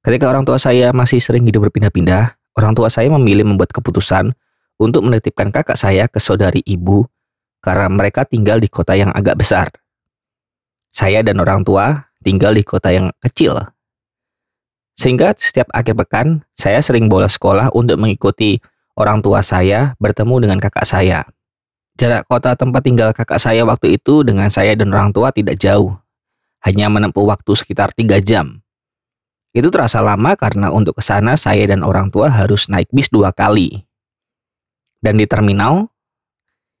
Ketika orang tua saya masih sering hidup berpindah-pindah, orang tua saya memilih membuat keputusan untuk menitipkan kakak saya ke saudari ibu karena mereka tinggal di kota yang agak besar. Saya dan orang tua tinggal di kota yang kecil. Sehingga setiap akhir pekan, saya sering bolos sekolah untuk mengikuti orang tua saya bertemu dengan kakak saya. Jarak kota tempat tinggal kakak saya waktu itu dengan saya dan orang tua tidak jauh. Hanya menempuh waktu sekitar tiga jam. Itu terasa lama karena untuk ke sana saya dan orang tua harus naik bis dua kali. Dan di terminal,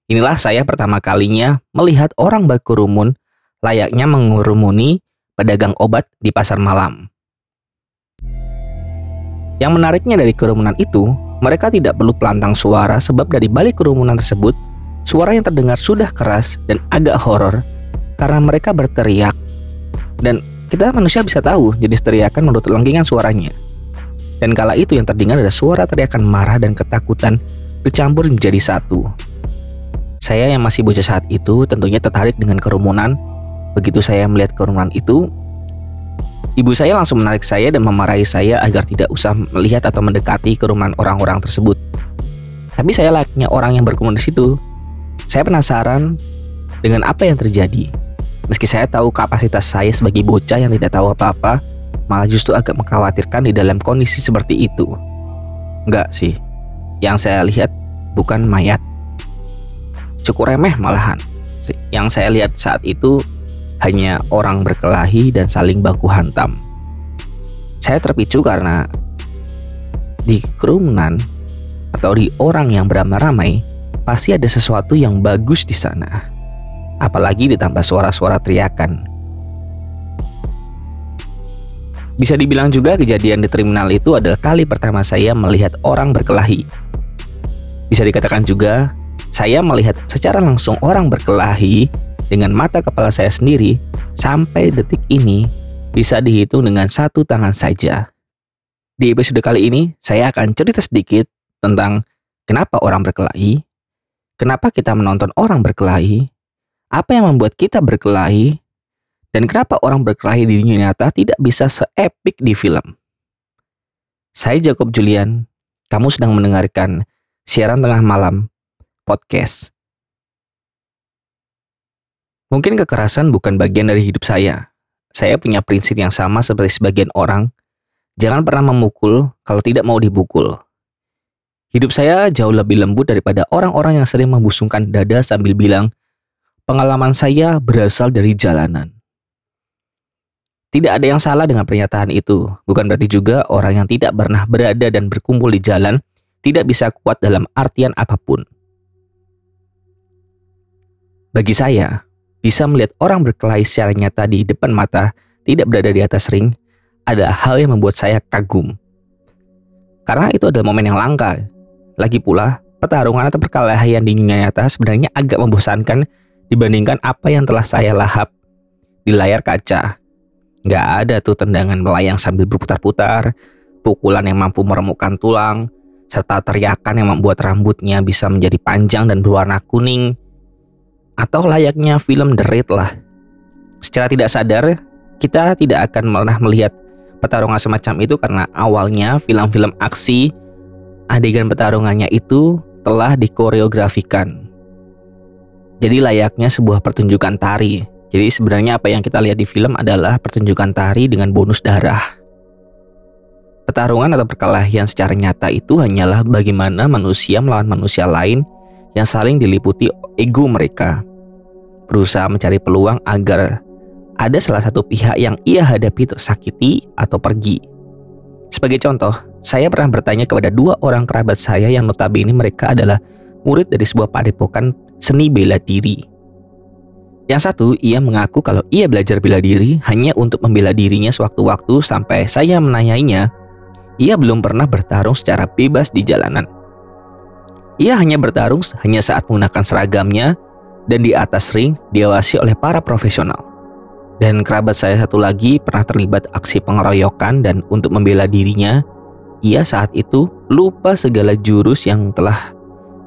inilah saya pertama kalinya melihat orang berkerumun layaknya mengurumuni pedagang obat di pasar malam. Yang menariknya dari kerumunan itu, mereka tidak perlu pelantang suara sebab dari balik kerumunan tersebut, suara yang terdengar sudah keras dan agak horor karena mereka berteriak. Dan kita manusia bisa tahu jenis teriakan menurut lengkingan suaranya. Dan kala itu yang terdengar adalah suara teriakan marah dan ketakutan bercampur menjadi satu. Saya yang masih bocah saat itu tentunya tertarik dengan kerumunan. Begitu saya melihat kerumunan itu, Ibu saya langsung menarik saya dan memarahi saya agar tidak usah melihat atau mendekati kerumunan orang-orang tersebut. Tapi saya layaknya orang yang berkerumun di situ. Saya penasaran dengan apa yang terjadi. Meski saya tahu kapasitas saya sebagai bocah yang tidak tahu apa-apa, malah justru agak mengkhawatirkan di dalam kondisi seperti itu. Enggak sih, yang saya lihat bukan mayat. Cukup remeh malahan. Yang saya lihat saat itu hanya orang berkelahi dan saling baku hantam. Saya terpicu karena di kerumunan atau di orang yang beramai-ramai pasti ada sesuatu yang bagus di sana. Apalagi ditambah suara-suara teriakan. Bisa dibilang juga kejadian di terminal itu adalah kali pertama saya melihat orang berkelahi. Bisa dikatakan juga saya melihat secara langsung orang berkelahi dengan mata kepala saya sendiri sampai detik ini bisa dihitung dengan satu tangan saja. Di episode kali ini, saya akan cerita sedikit tentang kenapa orang berkelahi, kenapa kita menonton orang berkelahi, apa yang membuat kita berkelahi, dan kenapa orang berkelahi di dunia nyata tidak bisa seepik di film. Saya Jacob Julian, kamu sedang mendengarkan siaran tengah malam podcast Mungkin kekerasan bukan bagian dari hidup saya. Saya punya prinsip yang sama seperti sebagian orang. Jangan pernah memukul kalau tidak mau dipukul. Hidup saya jauh lebih lembut daripada orang-orang yang sering membusungkan dada sambil bilang, pengalaman saya berasal dari jalanan. Tidak ada yang salah dengan pernyataan itu. Bukan berarti juga orang yang tidak pernah berada dan berkumpul di jalan tidak bisa kuat dalam artian apa pun. Bagi saya, bisa melihat orang berkelahi secara nyata di depan mata, tidak berada di atas ring, ada hal yang membuat saya kagum. Karena itu adalah momen yang langka. Lagi pula, pertarungan atau perkelahian di dunia nyata sebenarnya agak membosankan dibandingkan apa yang telah saya lahap di layar kaca. Gak ada tuh tendangan melayang sambil berputar-putar, pukulan yang mampu meremukkan tulang, serta teriakan yang membuat rambutnya bisa menjadi panjang dan berwarna kuning atau layaknya film The Raid lah. Secara tidak sadar, kita tidak akan pernah melihat pertarungan semacam itu karena awalnya film-film aksi adegan pertarungannya itu telah dikoreografikan. Jadi layaknya sebuah pertunjukan tari. Jadi sebenarnya apa yang kita lihat di film adalah pertunjukan tari dengan bonus darah. Pertarungan atau perkelahian secara nyata itu hanyalah bagaimana manusia melawan manusia lain yang saling diliputi ego mereka berusaha mencari peluang agar ada salah satu pihak yang ia hadapi tersakiti atau pergi. Sebagai contoh, saya pernah bertanya kepada dua orang kerabat saya yang notabene mereka adalah murid dari sebuah padepokan seni bela diri. Yang satu, ia mengaku kalau ia belajar bela diri hanya untuk membela dirinya sewaktu-waktu sampai saya menanyainya, ia belum pernah bertarung secara bebas di jalanan. Ia hanya bertarung hanya saat menggunakan seragamnya dan di atas ring diawasi oleh para profesional. Dan kerabat saya satu lagi pernah terlibat aksi pengeroyokan dan untuk membela dirinya, ia saat itu lupa segala jurus yang telah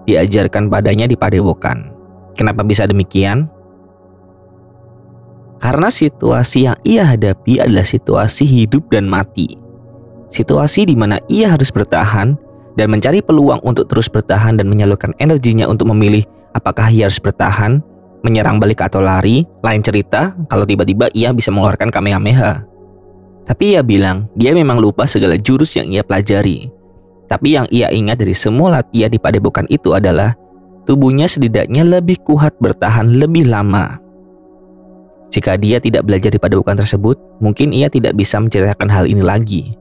diajarkan padanya di padepokan. Kenapa bisa demikian? Karena situasi yang ia hadapi adalah situasi hidup dan mati. situasi di mana ia harus bertahan dan mencari peluang untuk terus bertahan dan menyalurkan energinya untuk memilih apakah ia harus bertahan, menyerang balik atau lari. Lain cerita kalau tiba-tiba ia bisa mengeluarkan Kamehameha. Tapi ia bilang dia memang lupa segala jurus yang ia pelajari. Tapi yang ia ingat dari semua latihan di padepokan itu adalah tubuhnya setidaknya lebih kuat bertahan lebih lama. Jika dia tidak belajar di padepokan tersebut, mungkin ia tidak bisa menceritakan hal ini lagi.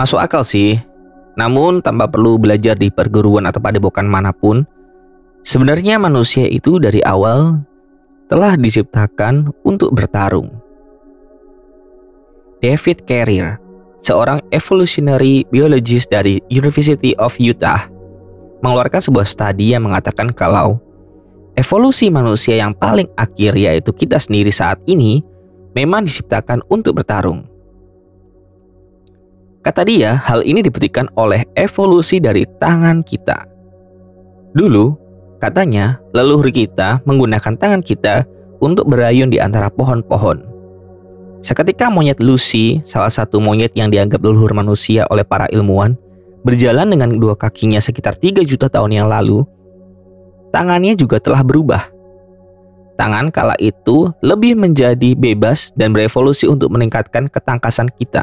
Masuk akal sih, namun tanpa perlu belajar di perguruan atau padepokan mana pun, sebenarnya manusia itu dari awal telah diciptakan untuk bertarung. David Carrier, seorang evolutionary biologist dari University of Utah, mengeluarkan sebuah studi yang mengatakan kalau evolusi manusia yang paling akhir yaitu kita sendiri saat ini memang diciptakan untuk bertarung. Kata dia, hal ini dibuktikan oleh evolusi dari tangan kita. Dulu, katanya, leluhur kita menggunakan tangan kita untuk berayun di antara pohon-pohon. Seketika monyet Lucy, salah satu monyet yang dianggap leluhur manusia oleh para ilmuwan, berjalan dengan dua kakinya sekitar 3 juta tahun yang lalu, tangannya juga telah berubah. Tangan kala itu lebih menjadi bebas dan berevolusi untuk meningkatkan ketangkasan kita.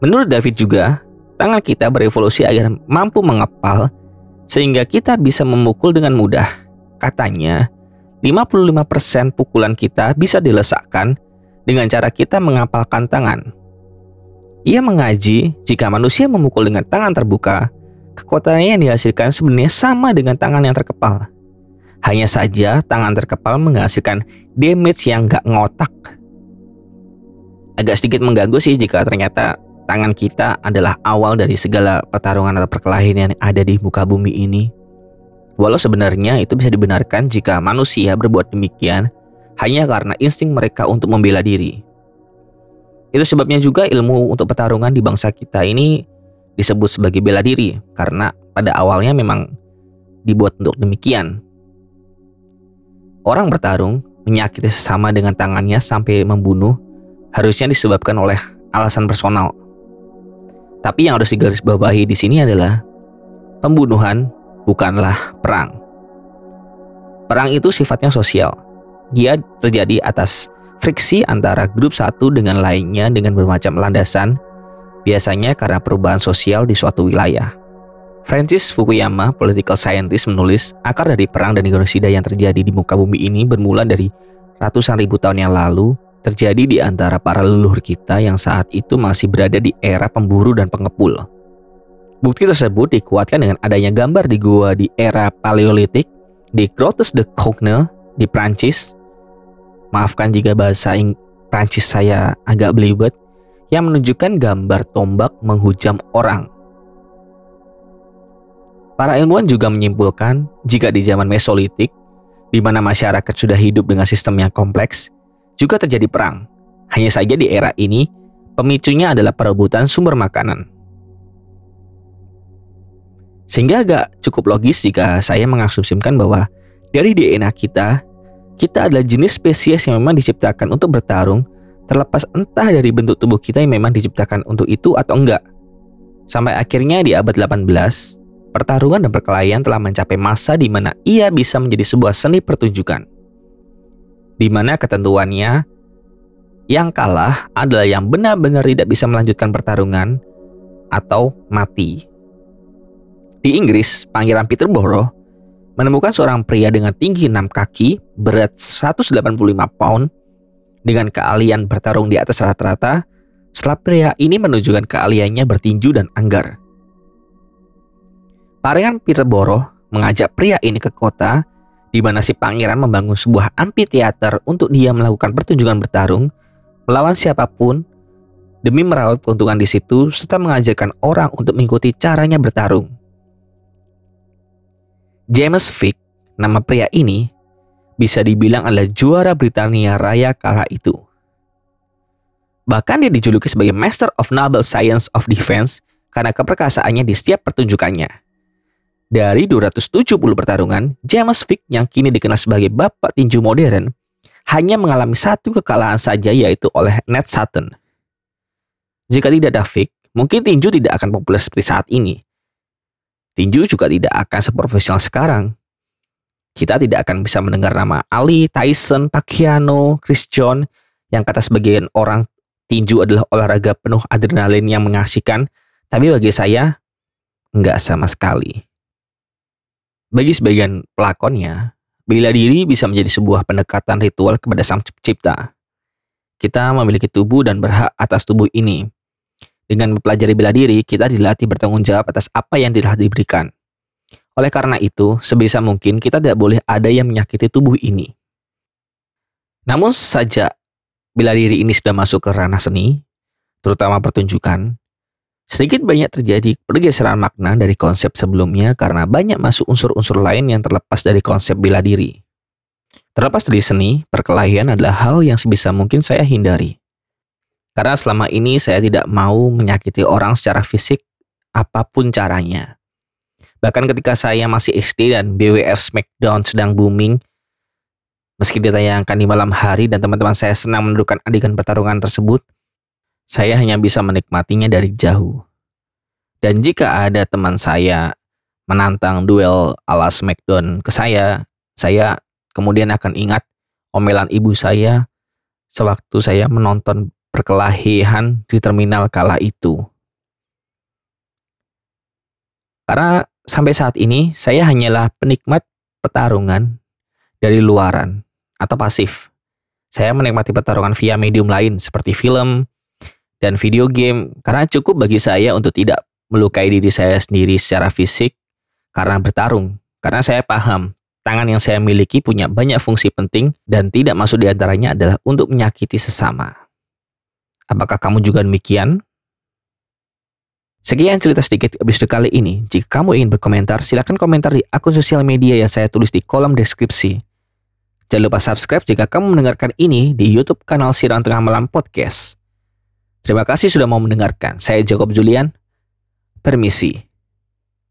Menurut David juga, tangan kita berevolusi agar mampu mengepal sehingga kita bisa memukul dengan mudah. Katanya, 55% pukulan kita bisa dilesakkan dengan cara kita mengapalkan tangan. Ia mengaji jika manusia memukul dengan tangan terbuka, kekuatannya yang dihasilkan sebenarnya sama dengan tangan yang terkepal. Hanya saja tangan terkepal menghasilkan damage yang gak ngotak. Agak sedikit mengganggu sih jika ternyata tangan kita adalah awal dari segala pertarungan atau perkelahian yang ada di muka bumi ini. Walau sebenarnya itu bisa dibenarkan jika manusia berbuat demikian hanya karena insting mereka untuk membela diri. Itu sebabnya juga ilmu untuk pertarungan di bangsa kita ini disebut sebagai bela diri karena pada awalnya memang dibuat untuk demikian. Orang bertarung menyakiti sesama dengan tangannya sampai membunuh harusnya disebabkan oleh alasan personal tapi yang harus digarisbawahi di sini adalah pembunuhan bukanlah perang. Perang itu sifatnya sosial. Dia terjadi atas friksi antara grup satu dengan lainnya dengan bermacam landasan, biasanya karena perubahan sosial di suatu wilayah. Francis Fukuyama, political scientist, menulis akar dari perang dan genosida yang terjadi di muka bumi ini bermula dari ratusan ribu tahun yang lalu terjadi di antara para leluhur kita yang saat itu masih berada di era pemburu dan pengepul. Bukti tersebut dikuatkan dengan adanya gambar di gua di era Paleolitik di Grottes de Cogne di Prancis. Maafkan jika bahasa Ing Prancis saya agak belibet yang menunjukkan gambar tombak menghujam orang. Para ilmuwan juga menyimpulkan jika di zaman Mesolitik, di mana masyarakat sudah hidup dengan sistem yang kompleks, juga terjadi perang. Hanya saja di era ini, pemicunya adalah perebutan sumber makanan. Sehingga agak cukup logis jika saya mengasumsikan bahwa dari DNA kita, kita adalah jenis spesies yang memang diciptakan untuk bertarung, terlepas entah dari bentuk tubuh kita yang memang diciptakan untuk itu atau enggak. Sampai akhirnya di abad 18, pertarungan dan perkelahian telah mencapai masa di mana ia bisa menjadi sebuah seni pertunjukan di mana ketentuannya yang kalah adalah yang benar-benar tidak bisa melanjutkan pertarungan atau mati. Di Inggris, Pangeran Peterborough menemukan seorang pria dengan tinggi 6 kaki, berat 185 pound, dengan keahlian bertarung di atas rata-rata, setelah pria ini menunjukkan keahliannya bertinju dan anggar. Pangeran Peterborough mengajak pria ini ke kota di mana si pangeran membangun sebuah amphitheater untuk dia melakukan pertunjukan bertarung melawan siapa pun demi merawat keuntungan di situ serta mengajarkan orang untuk mengikuti caranya bertarung. James Vick, nama pria ini, bisa dibilang adalah juara Britania Raya kala itu. Bahkan dia dijuluki sebagai Master of Noble Science of Defense karena keperkasaannya di setiap pertunjukannya. Dari 270 pertarungan, James Vick yang kini dikenal sebagai bapak tinju modern, hanya mengalami satu kekalahan saja yaitu oleh Ned Sutton. Jika tidak ada Vic, mungkin tinju tidak akan populer seperti saat ini. Tinju juga tidak akan seprofesional sekarang. Kita tidak akan bisa mendengar nama Ali, Tyson, Pacquiao, Chris John, yang kata sebagian orang tinju adalah olahraga penuh adrenalin yang mengasihkan, tapi bagi saya, enggak sama sekali. Bagi sebagian pelakonnya, bela diri bisa menjadi sebuah pendekatan ritual kepada sang pencipta. Kita memiliki tubuh dan berhak atas tubuh ini. Dengan mempelajari bela diri, kita dilatih bertanggung jawab atas apa yang telah diberikan. Oleh karena itu, sebisa mungkin kita tidak boleh ada yang menyakiti tubuh ini. Namun saja bila diri ini sudah masuk ke ranah seni, terutama pertunjukan, Sedikit banyak terjadi pergeseran makna dari konsep sebelumnya karena banyak masuk unsur-unsur lain yang terlepas dari konsep bela diri. Terlepas dari seni, perkelahian adalah hal yang sebisa mungkin saya hindari. Karena selama ini saya tidak mau menyakiti orang secara fisik apa pun caranya. Bahkan ketika saya masih SD dan BWF SmackDown sedang booming, meski ditayangkan di malam hari dan teman-teman saya senang mendudukan adegan pertarungan tersebut, saya hanya bisa menikmatinya dari jauh. Dan jika ada teman saya menantang duel ala Smackdown ke saya, saya kemudian akan ingat omelan ibu saya sewaktu saya menonton perkelahian di terminal kala itu. Karena sampai saat ini saya hanyalah penikmat pertarungan dari luaran atau pasif. Saya menikmati pertarungan via medium lain seperti film, dan video game karena cukup bagi saya untuk tidak melukai diri saya sendiri secara fisik karena bertarung. Karena saya paham tangan yang saya miliki punya banyak fungsi penting dan tidak masuk di antaranya adalah untuk menyakiti sesama. Apakah kamu juga demikian? Sekian cerita sedikit episode kali ini. Jika kamu ingin berkomentar, silakan komentar di akun sosial media yang saya tulis di kolom deskripsi. Jangan lupa subscribe jika kamu mendengarkan ini di YouTube kanal Sirang Tengah Malam Podcast. Terima kasih sudah mau mendengarkan. Saya Jacob Julian. Permisi.